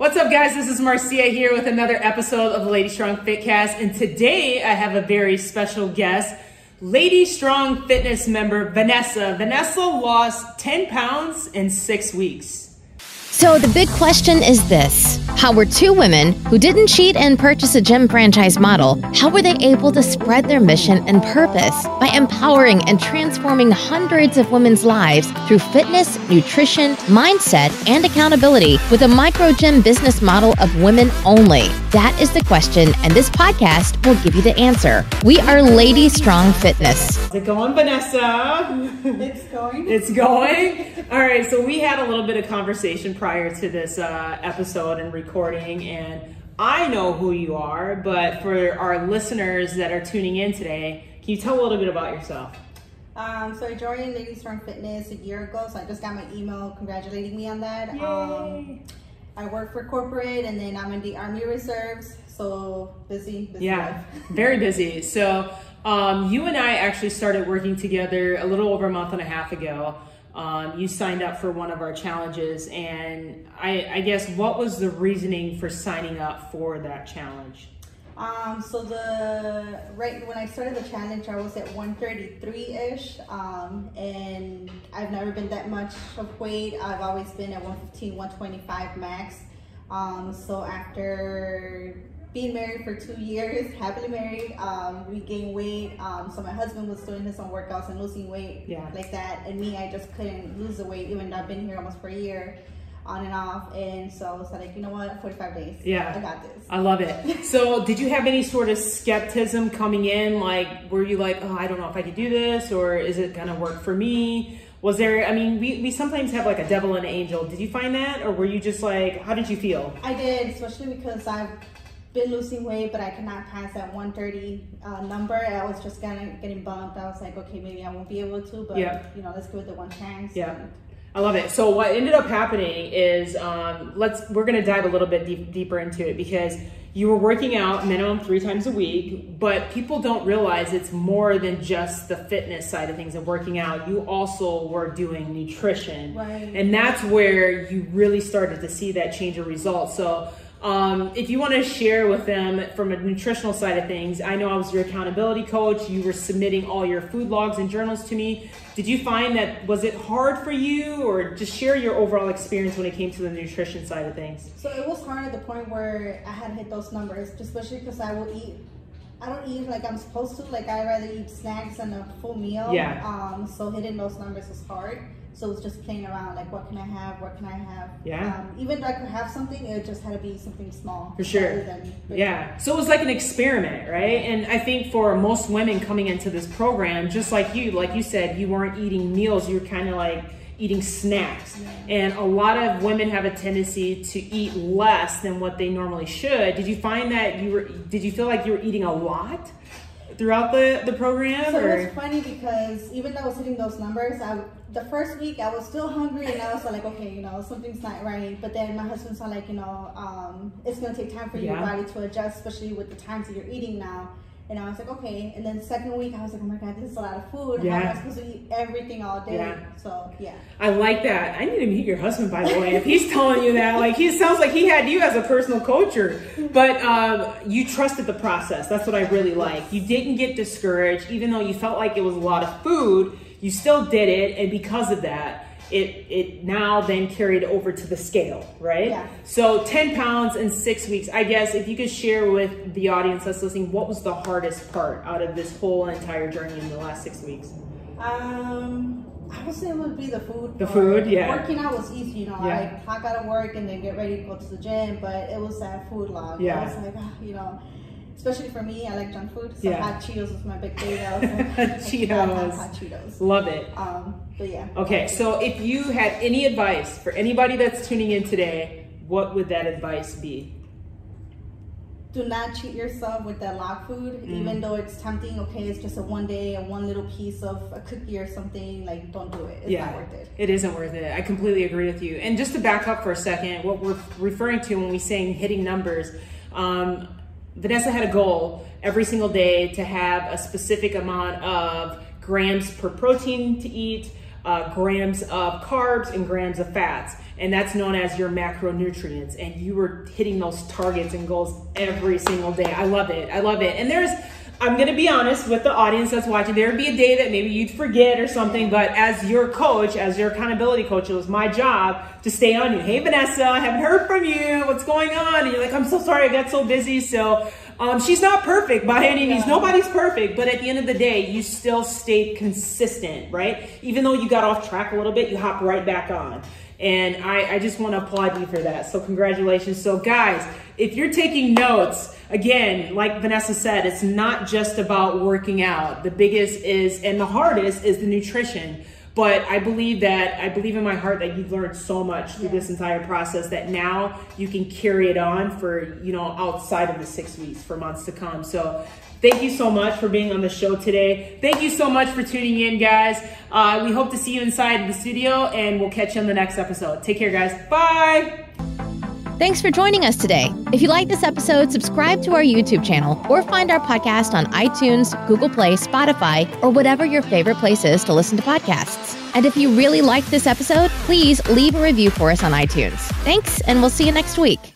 What's up, guys? This is Marcia here with another episode of the Lady Strong Fitcast, and today I have a very special guest, Lady Strong Fitness member Vanessa. Vanessa lost 10 pounds in six weeks. So the big question is this How were two women who didn't cheat and purchase a gym franchise model, how were they able to spread their mission and purpose by empowering and transforming hundreds of women's lives through fitness, nutrition, mindset, and accountability with a micro gym business model of women only? That is the question, and this podcast will give you the answer. We are Lady Strong Fitness. How's it going, Vanessa? It's going. It's going. All right, so we had a little bit of conversation prior to this uh, episode and recording, and I know who you are, but for our listeners that are tuning in today, can you tell a little bit about yourself? Um, so I joined Lady Strong Fitness a year ago, so I just got my email congratulating me on that. Um, I work for corporate, and then I'm in the Army Reserves, so busy, busy Yeah, very busy. So, um, you and I actually started working together a little over a month and a half ago. Um, you signed up for one of our challenges, and I, I guess what was the reasoning for signing up for that challenge? Um, so the right when I started the challenge, I was at 133 ish, um, and I've never been that much of weight. I've always been at 115, 125 max. Um, so after being married for two years, happily married, um, we gained weight. Um, so my husband was doing his own workouts and losing weight Yeah. like that, and me, I just couldn't lose the weight, even though I've been here almost for a year, on and off. And so I was like, you know what, 45 days, Yeah. I got this. I love it. So, did you have any sort of skepticism coming in? Like, were you like, oh, I don't know if I could do this, or is it gonna work for me? Was there, I mean, we, we sometimes have like a devil and an angel. Did you find that, or were you just like, how did you feel? I did, especially because I've been losing weight, but I could not pass that 130 uh, number. I was just getting getting bumped. I was like, okay, maybe I won't be able to, but Yeah. you know, let's give it the one chance. Yeah. And I love it. So what ended up happening is um, let's we're gonna dive a little bit deep, deeper into it because you were working out minimum three times a week, but people don't realize it's more than just the fitness side of things and working out. You also were doing nutrition, Right. and that's where you really started to see that change of results. So. Um, if you want to share with them from a nutritional side of things, I know I was your accountability coach. You were submitting all your food logs and journals to me. Did you find that was it hard for you, or just share your overall experience when it came to the nutrition side of things? So it was hard at the point where I had hit those numbers, especially because I will eat. I don't eat like I'm supposed to. Like I rather eat snacks than a full meal. Yeah. Um. So hitting those numbers was hard. So it's just playing around. Like, what can I have? What can I have? Yeah. Um, even though I could have something, it just had to be something small. For sure. Yeah. So it was like an experiment, right? And I think for most women coming into this program, just like you, like you said, you weren't eating meals, you were kind of like eating snacks. And a lot of women have a tendency to eat less than what they normally should. Did you find that you were did you feel like you were eating a lot throughout the the program So or it was funny because even though I was hitting those numbers, I the first week I was still hungry and I was like, okay, you know, something's not right. But then my husband's not like, you know, um, it's gonna take time for your body to adjust, especially with the times that you're eating now. And I was like, okay. And then second week, I was like, oh my god, this is a lot of food. How am Yeah. I supposed to eat everything all day? Yeah. So yeah. I like that. I need to meet your husband, by the way. If he's telling you that, like he sounds like he had you as a personal coacher, but um, you trusted the process. That's what I really like. You didn't get discouraged, even though you felt like it was a lot of food. You still did it, and because of that, it it now then carried over to the scale, right? Yeah. So ten pounds in six weeks. I guess if you could share with the audience that's listening, what was the hardest part out of this whole entire journey in the last six weeks? Um, I would say it would be the food. The food, yeah. Working out was easy, you know. Yeah. I clock out of work and then get ready to go to the gym, but it was that food log. Yeah. I was like, ah, you know, especially for me, I like junk food. So Yeah. hot Cheetos was my big thing. I was like, I cannot Cheetos. hot Cheetos. Love it. Um, but yeah. Okay, so if you had any advice for anybody that's tuning in today, what would that advice be? do not cheat yourself with that log food, even though it's tempting. Okay, it's just a one day and one little piece of a cookie or something. Like, don't do it. It's not worth it. It isn't worth it. I completely agree with you. And just to back up for a second, what we're referring to when we're saying hitting numbers, um, Vanessa had a goal every single day to have a specific amount of grams per protein to eat, uh, grams of carbs and grams of fats. And that's known as your macronutrients. And you were hitting those targets and goals every single day. I love it. I love it. And there's, I'm gonna be honest with the audience that's watching. There would be a day that maybe you'd forget or something, but as your coach, as your accountability coach, it was my job to stay on you. Hey, Vanessa, I haven't heard from you. What's going on? And you're like, I'm so sorry, I got so busy. So um, she's not perfect by any means. Nobody's perfect, but at the end of the day, you still stayed consistent, right? Even though you got off track a little bit, you hop right back on. And I, I just want to applaud you for that. So, congratulations. So, guys, if you're taking notes, again, like Vanessa said, it's not just about working out. The biggest is, and the hardest is the nutrition. But I believe that, I believe in my heart that you've learned so much through this entire process that now you can carry it on for, you know, outside of the six weeks, for months to come. So, Thank you so much for being on the show today. Thank you so much for tuning in, guys. Uh, we hope to see you inside the studio, and we'll catch you on the next episode. Take care, guys. Bye. Thanks for joining us today. If you like this episode, subscribe to our YouTube channel or find our podcast on iTunes, Google Play, Spotify, or whatever your favorite place is to listen to podcasts. And if you really liked this episode, please leave a review for us on iTunes. Thanks, and we'll see you next week.